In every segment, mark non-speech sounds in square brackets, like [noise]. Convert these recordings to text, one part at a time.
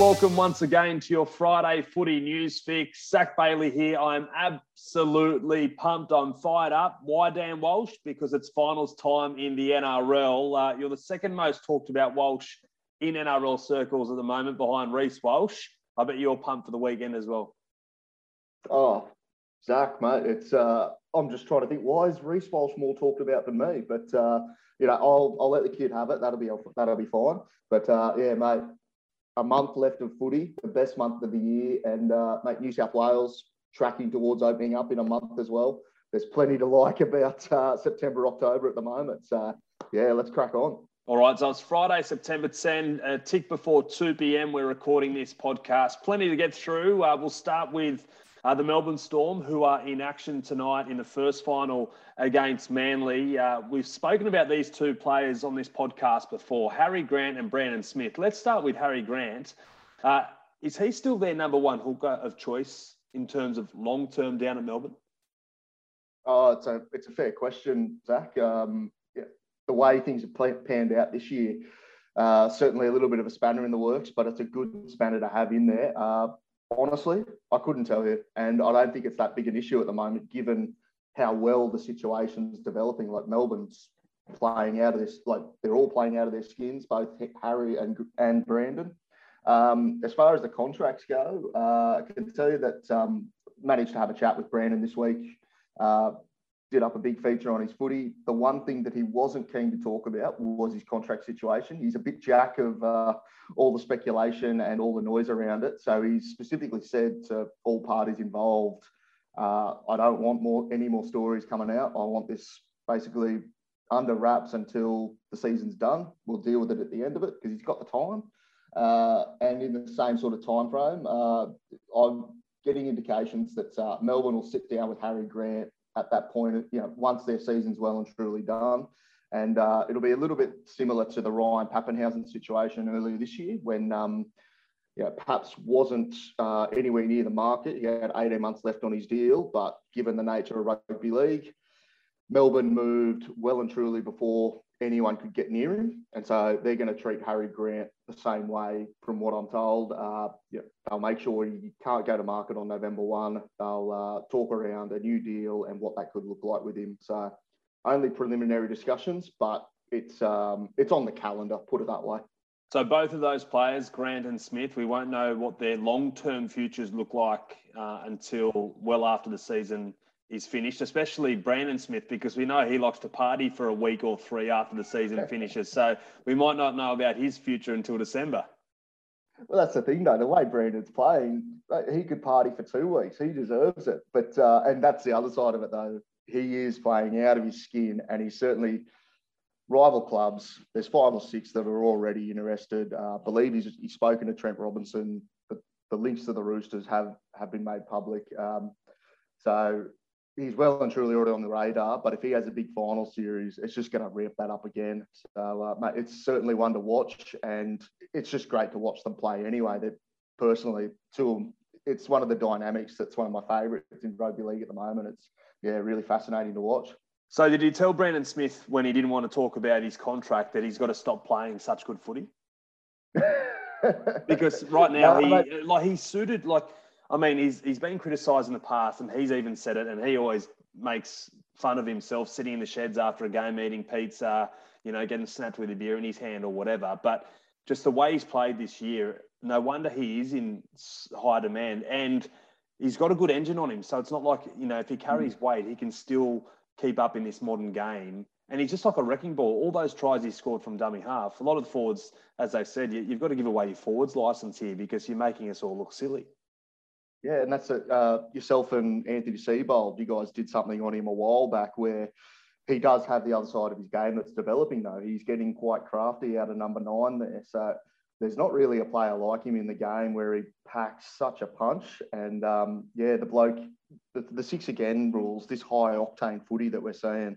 welcome once again to your Friday footy news fix. Zac Bailey here. I'm absolutely pumped. I'm fired up. Why Dan Walsh? Because it's finals time in the NRL. Uh, you're the second most talked about Walsh in NRL circles at the moment behind Reece Walsh. I bet you're pumped for the weekend as well. Oh, Zac, mate, it's uh, I'm just trying to think why is Reece Walsh more talked about than me? But uh, you know, I'll I'll let the kid have it. That'll be that'll be fine. But uh, yeah, mate, a month left of footy, the best month of the year, and uh, mate, New South Wales tracking towards opening up in a month as well. There's plenty to like about uh, September, October at the moment. So yeah, let's crack on. All right, so it's Friday, September 10, a tick before 2 p.m. We're recording this podcast. Plenty to get through. Uh, we'll start with uh, the Melbourne Storm, who are in action tonight in the first final against Manly. Uh, we've spoken about these two players on this podcast before Harry Grant and Brandon Smith. Let's start with Harry Grant. Uh, is he still their number one hooker of choice in terms of long term down at Melbourne? Oh, it's a it's a fair question, Zac. Um, yeah, the way things have panned out this year, uh, certainly a little bit of a spanner in the works, but it's a good spanner to have in there. Uh, honestly, I couldn't tell you. And I don't think it's that big an issue at the moment, given how well the situation's developing. Like Melbourne's playing out of this, like they're all playing out of their skins, both Harry and, and Brandon. Um, as far as the contracts go, uh, I can tell you that um, managed to have a chat with Brandon this week. Uh, did up a big feature on his footy. The one thing that he wasn't keen to talk about was his contract situation. He's a bit jack of uh, all the speculation and all the noise around it. So he specifically said to all parties involved, uh, I don't want more any more stories coming out. I want this basically under wraps until the season's done. We'll deal with it at the end of it because he's got the time. Uh, and in the same sort of time frame, uh, I'm getting indications that uh, Melbourne will sit down with Harry Grant at that point, you know, once their season's well and truly done. And uh, it'll be a little bit similar to the Ryan Papenhuyzen situation earlier this year when um, you know, Paps wasn't uh, anywhere near the market. He had 18 months left on his deal, but given the nature of rugby league, Melbourne moved well and truly before anyone could get near him. And so they're going to treat Harry Grant the same way, from what I'm told. Uh, yeah, they'll make sure he can't go to market on November 1. They'll uh, talk around a new deal and what that could look like with him. So only preliminary discussions, but it's um, it's on the calendar, put it that way. So both of those players, Grant and Smith, we won't know what their long-term futures look like uh, until well after the season is finished, especially Brandon Smith, because we know he likes to party for a week or three after the season finishes. So we might not know about his future until December. Well, that's the thing, though. The way Brandon's playing, he could party for two weeks. He deserves it. But uh, and that's the other side of it, though. He is playing out of his skin, and he's certainly rival clubs. There's five or six that are already interested. Uh, I believe he's, he's spoken to Trent Robinson. The, the links to the Roosters have have been made public. Um, so he's well and truly already on the radar. But if he has a big final series, it's just going to ramp that up again. So, uh, mate, it's certainly one to watch, and it's just great to watch them play anyway. That personally, to them, it's one of the dynamics that's one of my favourites in rugby league at the moment. It's yeah, really fascinating to watch. So, did you tell Brandon Smith when he didn't want to talk about his contract that he's got to stop playing such good footy? [laughs] because right now no, he like he's suited like I mean, he's he's been criticised in the past, and he's even said it, and he always makes fun of himself sitting in the sheds after a game eating pizza, you know, getting snapped with a beer in his hand or whatever. But just the way he's played this year, no wonder he is in high demand, and he's got a good engine on him. So it's not like you know, if he carries mm. weight, he can still keep up in this modern game. And he's just like a wrecking ball. All those tries he scored from dummy half. A lot of the forwards, as they said, you, have got to give away your forwards license here because you're making us all look silly. Yeah, and that's a, uh, yourself and Anthony Seibold. You guys did something on him a while back where he does have the other side of his game that's developing, though. He's getting quite crafty out of number nine there. So there's not really a player like him in the game where he packs such a punch. And um, yeah, the bloke, the, the six again rules, this high octane footy that we're seeing,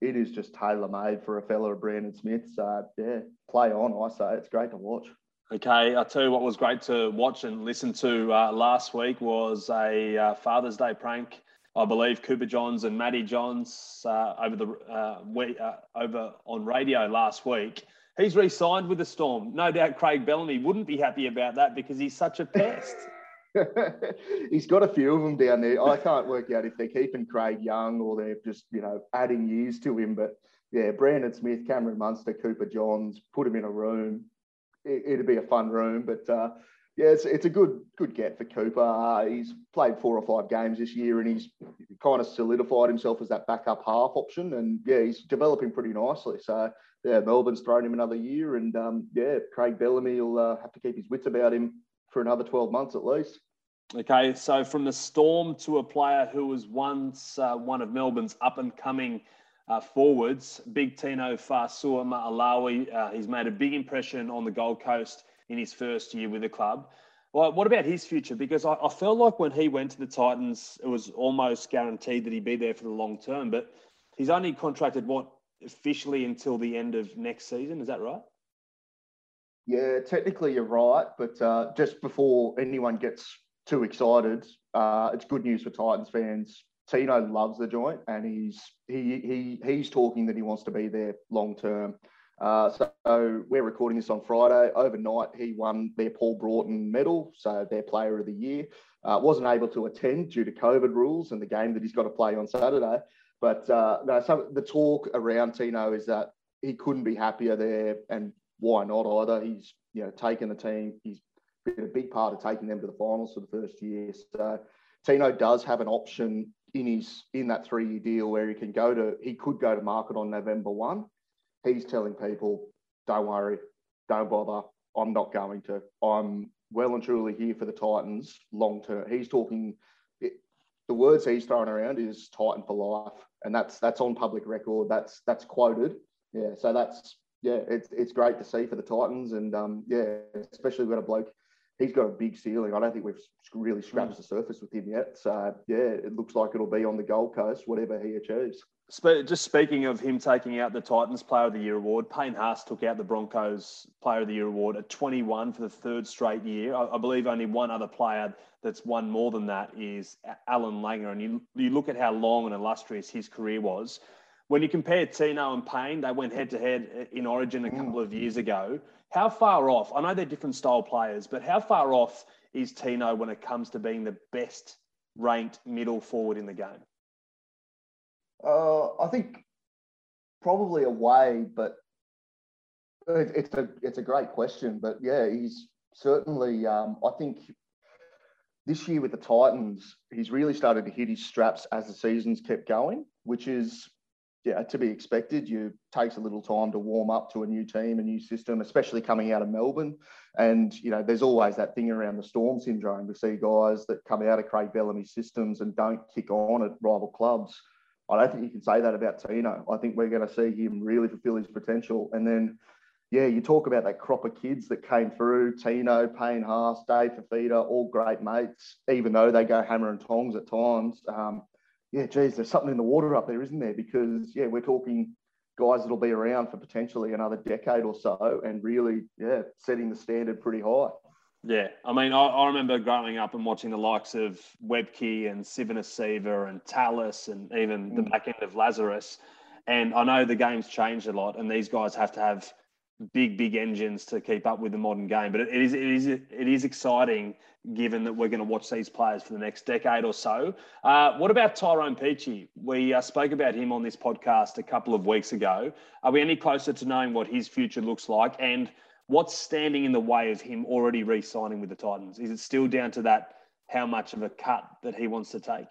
it is just tailor made for a fella of Brandon Smith. So yeah, play on, I say. It's great to watch. Okay, I'll tell you what was great to watch and listen to uh, last week was a uh, Father's Day prank. I believe Cooper Johns and Matty Johns uh, over the uh, we, uh, over on radio last week He's re-signed with the Storm. No doubt Craig Bellamy wouldn't be happy about that because he's such a pest. [laughs] he's got a few of them down there. I can't work out if they're keeping Craig young or they're just, you know, adding years to him. But yeah, Brandon Smith, Cameron Munster, Cooper Johns, put him in a room. It, would be a fun room. But uh, yeah, it's, it's a good good get for Cooper. Uh, he's played four or five games this year and he's kind of solidified himself as that backup half option. And yeah, he's developing pretty nicely. So yeah, Melbourne's thrown him another year. And um, yeah, Craig Bellamy will uh, have to keep his wits about him for another 12 months at least. Okay, so from the Storm to a player who was once uh, one of Melbourne's up and coming uh, forwards, Big Tino Fa'asuamaleaui. Uh, he's made a big impression on the Gold Coast in his first year with the club. Well, what about his future? Because I, I felt like when he went to the Titans, it was almost guaranteed that he'd be there for the long term. But he's only contracted what officially until the end of next season. Is that right? Yeah, technically you're right, but uh, just before anyone gets too excited. Uh, it's good news for Titans fans. Tino loves the joint, and he's he he he's talking that he wants to be there long term. Uh, so we're recording this on Friday. Overnight, he won their Paul Broughton medal, so their Player of the Year. Uh, wasn't able to attend due to COVID rules and the game that he's got to play on Saturday. But uh, no, so the talk around Tino is that he couldn't be happier there, and why not either? He's you know taken the team. He's been a big part of taking them to the finals for the first year. So Tino does have an option in his in that three year deal where he can go to he could go to market on November one. He's telling people, don't worry, don't bother. I'm not going to. I'm well and truly here for the Titans long term. He's talking. The words he's throwing around is Titan for life, and that's that's on public record. That's that's quoted. Yeah, so that's yeah, it's it's great to see for the Titans, and um, yeah, especially we've got a bloke he's got a big ceiling. I don't think we've really scratched mm. the surface with him yet. So yeah, it looks like it'll be on the Gold Coast, whatever he achieves. Just speaking of him taking out the Titans Player of the Year award, Payne Haas took out the Broncos Player of the Year award at 21 for the third straight year. I, I believe only one other player that's won more than that is Allan Langer. And you, you look at how long and illustrious his career was. When you compare Tino and Payne, they went head to head in Origin a couple of years ago. How far off? I know they're different style players, but how far off is Tino when it comes to being the best ranked middle forward in the game? Uh, I think probably away, but it's a it's a great question. But yeah, he's certainly. Um, I think this year with the Titans, he's really started to hit his straps as the seasons kept going, which is yeah, to be expected. You takes a little time to warm up to a new team, a new system, especially coming out of Melbourne. And you know, there's always that thing around the storm syndrome. We see guys that come out of Craig Bellamy systems and don't kick on at rival clubs. I don't think you can say that about Tino. I think we're going to see him really fulfil his potential. And then, yeah, you talk about that crop of kids that came through Tino, Payne Haas, Dave Fifita, all great mates, even though they go hammer and tongs at times. Um, yeah, geez, there's something in the water up there, isn't there? Because yeah, we're talking guys that'll be around for potentially another decade or so, and really, yeah, setting the standard pretty high. Yeah, I mean, I, I remember growing up and watching the likes of Webcke and Civoniceva and Tallis and even mm. the back end of Lazarus. And I know the game's changed a lot, and these guys have to have big, big engines to keep up with the modern game. But it is, it is, it is exciting given that we're going to watch these players for the next decade or so. Uh, what about Tyrone Peachey? We uh, spoke about him on this podcast a couple of weeks ago. Are we any closer to knowing what his future looks like and what's standing in the way of him already re-signing with the Titans? Is it still down to that how much of a cut that he wants to take?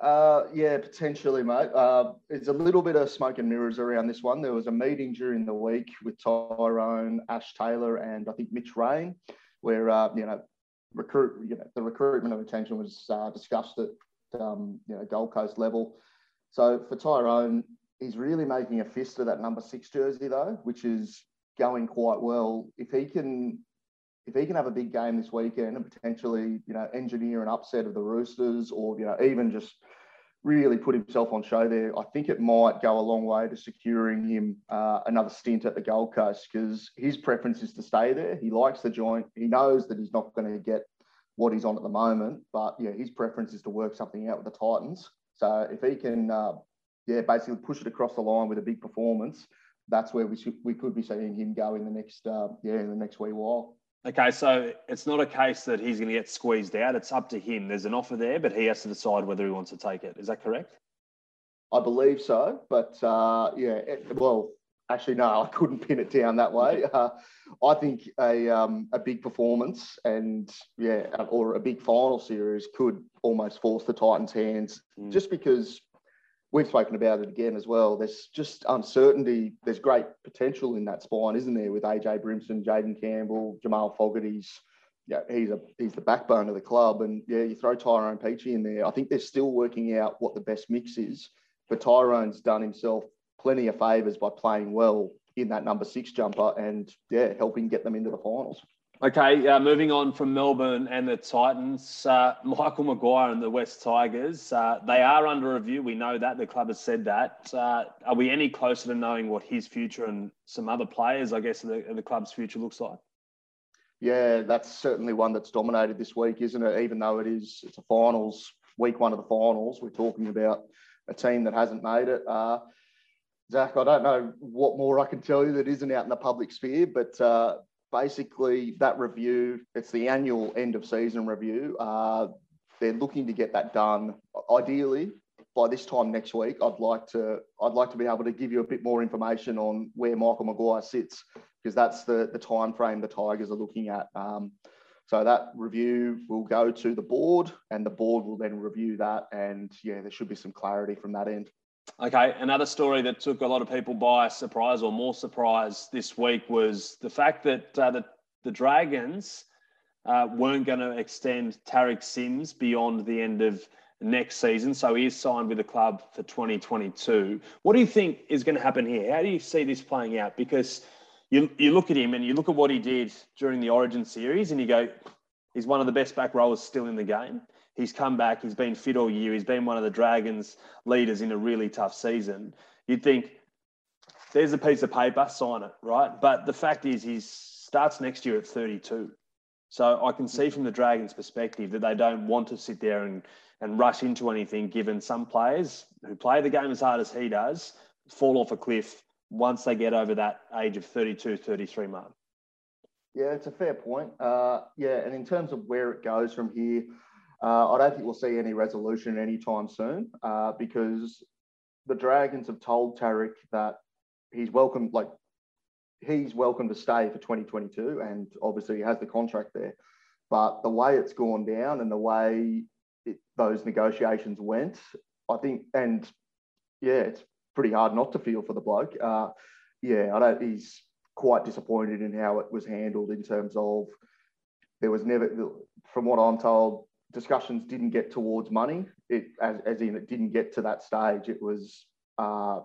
Uh, yeah, potentially, mate. Uh, there's a little bit of smoke and mirrors around this one. There was a meeting during the week with Tyrone, Ash Taylor, and I think Mitch Rein, where uh, you know, recruit, you know, the recruitment of attention was uh, discussed at um, you know Gold Coast level. So for Tyrone, he's really making a fist of that number six jersey though, which is going quite well. If he can if he can have a big game this weekend and potentially, you know, engineer an upset of the Roosters or, you know, even just really put himself on show there, I think it might go a long way to securing him uh, another stint at the Gold Coast because his preference is to stay there. He likes the joint. He knows that he's not going to get what he's on at the moment, but yeah, his preference is to work something out with the Titans. So if he can, uh, yeah, basically push it across the line with a big performance, that's where we should, we could be seeing him go in the next uh, yeah in the next wee while. Okay, so it's not a case that he's going to get squeezed out. It's up to him. There's an offer there, but he has to decide whether he wants to take it. Is that correct? I believe so, but uh, yeah, it, well, actually, no, I couldn't pin it down that way. Uh, I think a um, a big performance and yeah, or a big final series could almost force the Titans' hands, mm. just because we've spoken about it again as well. There's just uncertainty. There's great potential in that spine, isn't there? With AJ Brimson, Jayden Campbell, Jamal Fogarty's. Yeah, he's a he's the backbone of the club, and yeah, you throw Tyrone Peachey in there. I think they're still working out what the best mix is. But Tyrone's done himself plenty of favours by playing well in that number six jumper, and yeah, helping get them into the finals. Okay, uh, moving on from Melbourne and the Titans, uh, Michael Maguire and the West Tigers, uh, they are under review. We know that. The club has said that. Uh, are we any closer to knowing what his future and some other players, I guess, the, the club's future looks like? Yeah, that's certainly one that's dominated this week, isn't it? Even though it is, it's a finals, week one of the finals, we're talking about a team that hasn't made it. Uh, Zac, I don't know what more I can tell you that isn't out in the public sphere, but uh, basically that review, it's the annual end of season review. Uh, they're looking to get that done ideally by this time next week. I'd like to I'd like to be able to give you a bit more information on where Michael Maguire sits because that's the the time frame the Tigers are looking at. Um, so that review will go to the board, and the board will then review that. And yeah, there should be some clarity from that end. Okay, another story that took a lot of people by surprise or more surprise this week was the fact that uh, the, the Dragons uh, weren't going to extend Tariq Sims beyond the end of next season. So he is signed with the club for 2022. What do you think is going to happen here? How do you see this playing out? Because you, you look at him and you look at what he did during the Origin series and you go, he's one of the best back rowers still in the game. He's come back. He's been fit all year. He's been one of the Dragons' leaders in a really tough season. You'd think there's a piece of paper, sign it, right? But the fact is, he starts next year at 32. So I can see from the Dragons' perspective that they don't want to sit there and, and rush into anything, given some players who play the game as hard as he does fall off a cliff once they get over that age of 32, 33 mark. Yeah, it's a fair point. Uh, yeah, and in terms of where it goes from here, uh, I don't think we'll see any resolution anytime soon uh, because the Dragons have told Tariq that he's welcome, like he's welcome to stay for 2022, and obviously he has the contract there. But the way it's gone down and the way it, those negotiations went, I think, and yeah, it's pretty hard not to feel for the bloke. Uh, yeah, I don't. He's quite disappointed in how it was handled in terms of there was never, from what I'm told, discussions didn't get towards money. It as, as in it didn't get to that stage. It was, uh,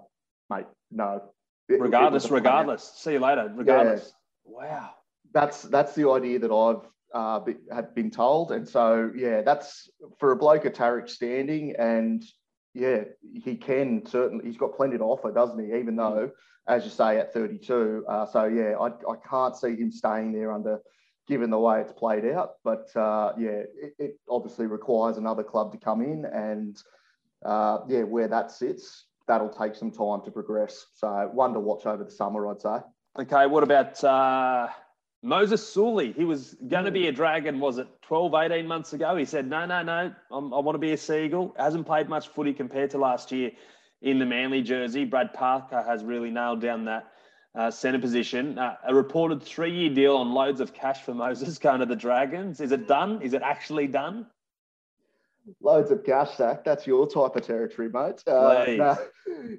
mate, no. It, regardless, it regardless. See you later. Regardless. Yeah. Wow. That's that's the idea that I've uh, be, have been told, and so yeah, that's for a bloke of Tariq standing, and yeah, he can certainly. He's got plenty to offer, doesn't he? Even though, as you say, at 32. Uh, so yeah, I, I can't see him staying there under given the way it's played out. But uh, yeah, it, it, obviously requires another club to come in, and uh, yeah, where that sits, that'll take some time to progress. So one to watch over the summer, I'd say. Okay, what about uh, Moses Suli? He was going to be a dragon, was it 12, 18 months ago? He said, no, no, no, I'm, i want to be a seagull. Hasn't played much footy compared to last year in the Manly jersey. Brad Parker has really nailed down that uh, centre position. Uh, a reported three-year deal on loads of cash for Moses going to the Dragons. Is it done? Is it actually done? Loads of cash, Zac. That's your type of territory, mate. Uh, no,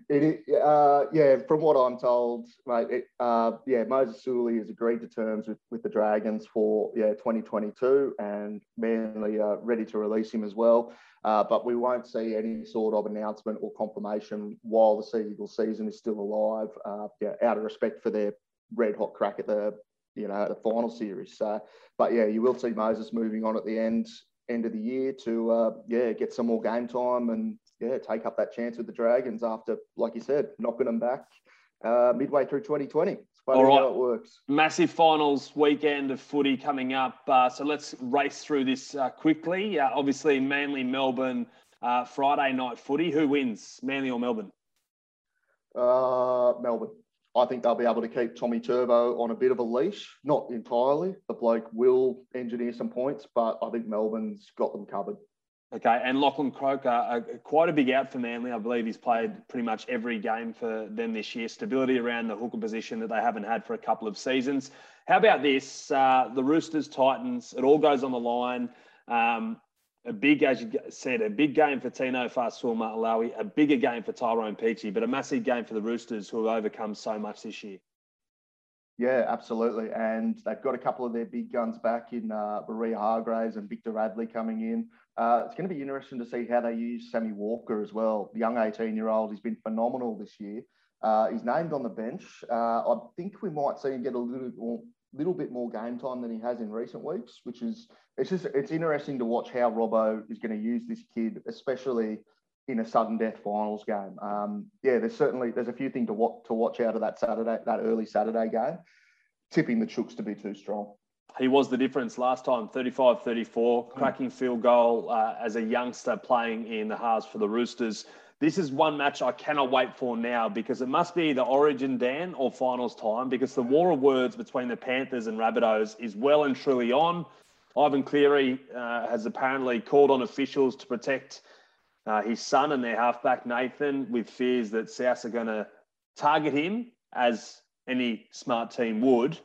it, uh, yeah, from what I'm told, mate, it, uh, yeah, Moses Suli has agreed to terms with, with the Dragons for yeah 2022, and Manly are ready to release him as well. Uh, but we won't see any sort of announcement or confirmation while the Sea season is still alive. Uh, yeah, out of respect for their red hot crack at the you know the final series. So, but yeah, you will see Moses moving on at the end end of the year to uh, yeah get some more game time and yeah take up that chance with the Dragons after, like you said, knocking them back uh, midway through 2020. All right. how it works. Massive finals weekend of footy coming up. Uh, so let's race through this uh, quickly. Uh, obviously, Manly, Melbourne, uh, Friday night footy. Who wins, Manly or Melbourne? Uh, Melbourne. I think they'll be able to keep Tommy Turbo on a bit of a leash. Not entirely. The bloke will engineer some points, but I think Melbourne's got them covered. Okay, and Lachlan Croker, uh, quite a big out for Manly. I believe he's played pretty much every game for them this year. Stability around the hooker position that they haven't had for a couple of seasons. How about this? Uh, the Roosters, Titans, it all goes on the line. Um, a big, as you said, a big game for Tino Fa'asuamaleaui, a bigger game for Tyrone Peachey, but a massive game for the Roosters who have overcome so much this year. Yeah, absolutely. And they've got a couple of their big guns back in uh, Waerea-Hargreaves and Victor Radley coming in. Uh, it's going to be interesting to see how they use Sammy Walker as well. The young 18 year old, he's been phenomenal this year. Uh, he's named on the bench. Uh, I think we might see him get a little little bit more game time than he has in recent weeks, which is it's just it's interesting to watch how Robbo is going to use this kid, especially in a sudden death finals game. Um, yeah, there's certainly there's a few things to watch to watch out of that Saturday that early Saturday game. Tipping the Chooks to be too strong. He was the difference last time, 35 34, cracking field goal uh, as a youngster playing in the halves for the Roosters. This is one match I cannot wait for now because it must be the Origin Dan or finals time because the war of words between the Panthers and Rabbitohs is well and truly on. Ivan Cleary uh, has apparently called on officials to protect uh, his son and their halfback Nathan with fears that South are going to target him as any smart team would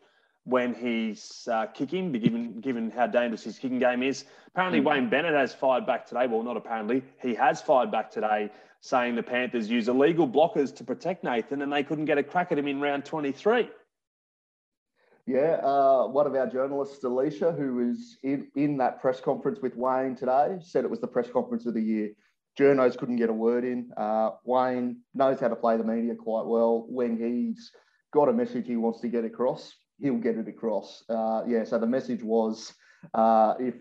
when he's uh, kicking, given given how dangerous his kicking game is. Apparently, mm. Wayne Bennett has fired back today. Well, not apparently, he has fired back today, saying the Panthers use illegal blockers to protect Nathan, and they couldn't get a crack at him in round 23. Yeah, uh, one of our journalists, Alicia, who was in, in that press conference with Wayne today, said it was the press conference of the year. Journos couldn't get a word in. Uh, Wayne knows how to play the media quite well. When he's got a message he wants to get across, he'll get it across. Uh, yeah, so the message was uh, if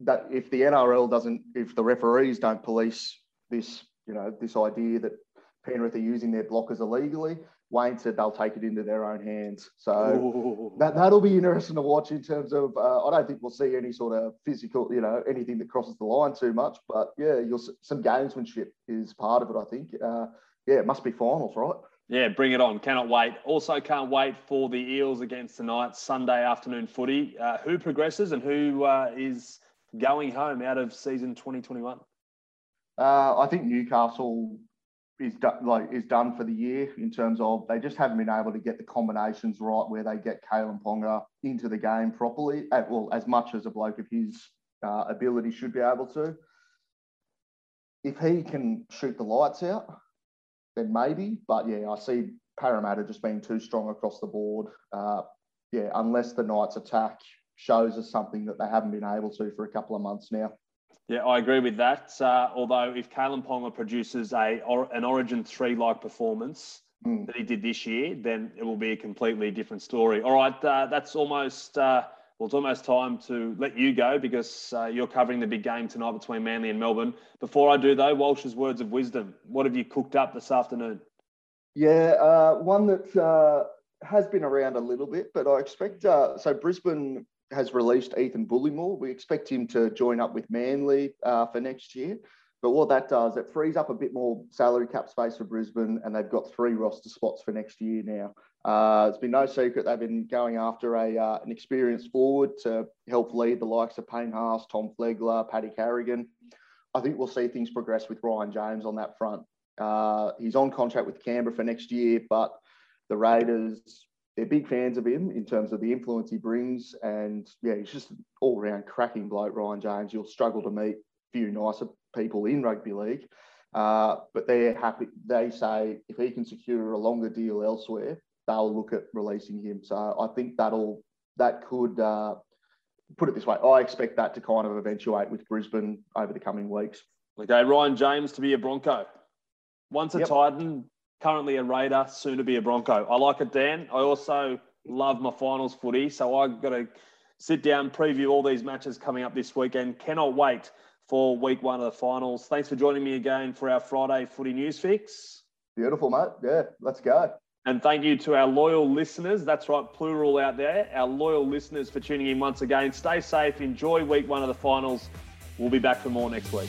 that if the NRL doesn't, if the referees don't police this, you know, this idea that Penrith are using their blockers illegally, Wayne said they'll take it into their own hands. So that, that'll be interesting to watch in terms of, uh, I don't think we'll see any sort of physical, you know, anything that crosses the line too much. But yeah, you'll some gamesmanship is part of it, I think. Uh, yeah, it must be finals, right? Yeah, bring it on. Cannot wait. Also, can't wait for the Eels against tonight, Sunday afternoon footy. Uh, who progresses and who uh, is going home out of season 2021? Uh, I think Newcastle is done, like is done for the year in terms of they just haven't been able to get the combinations right where they get Kalyn Ponga into the game properly, at, well as much as a bloke of his uh, ability should be able to. If he can shoot the lights out, then maybe. But yeah, I see Parramatta just being too strong across the board. Uh, yeah, unless the Knights attack shows us something that they haven't been able to for a couple of months now. Yeah, I agree with that. Uh, although if Kalyn Ponga produces a or, an Origin three like performance mm. that he did this year, then it will be a completely different story. All right, uh, that's almost uh, well, it's almost time to let you go because uh, you're covering the big game tonight between Manly and Melbourne. Before I do though, Walsh's words of wisdom. What have you cooked up this afternoon? Yeah, uh, one that uh, has been around a little bit, but I expect so Brisbane has released Ethan Bullemor. We expect him to join up with Manly uh, for next year. But what that does, it frees up a bit more salary cap space for Brisbane, and they've got three roster spots for next year now. Uh, it's been no secret they've been going after a uh, an experienced forward to help lead the likes of Payne Haas, Tom Flegler, Paddy Carrigan. I think we'll see things progress with Ryan James on that front. Uh, he's on contract with Canberra for next year, but the Raiders they're big fans of him in terms of the influence he brings. And yeah, he's just an all round cracking bloke, Ryan James. You'll struggle to meet a few nicer people in rugby league. Uh, but they're happy. They say if he can secure a longer deal elsewhere, they'll look at releasing him. So I think that'll that could uh, put it this way. I expect that to kind of eventuate with Brisbane over the coming weeks. Okay, Ryan James to be a Bronco. Once a yep. Titan, currently a Raider, soon to be a Bronco. I like it, Dan. I also love my finals footy, so I've got to sit down, preview all these matches coming up this weekend. Cannot wait for week one of the finals. Thanks for joining me again for our Friday footy news fix. Beautiful, mate. Yeah, let's go. And thank you to our loyal listeners. That's right, plural out there. Our loyal listeners for tuning in once again. Stay safe. Enjoy week one of the finals. We'll be back for more next week.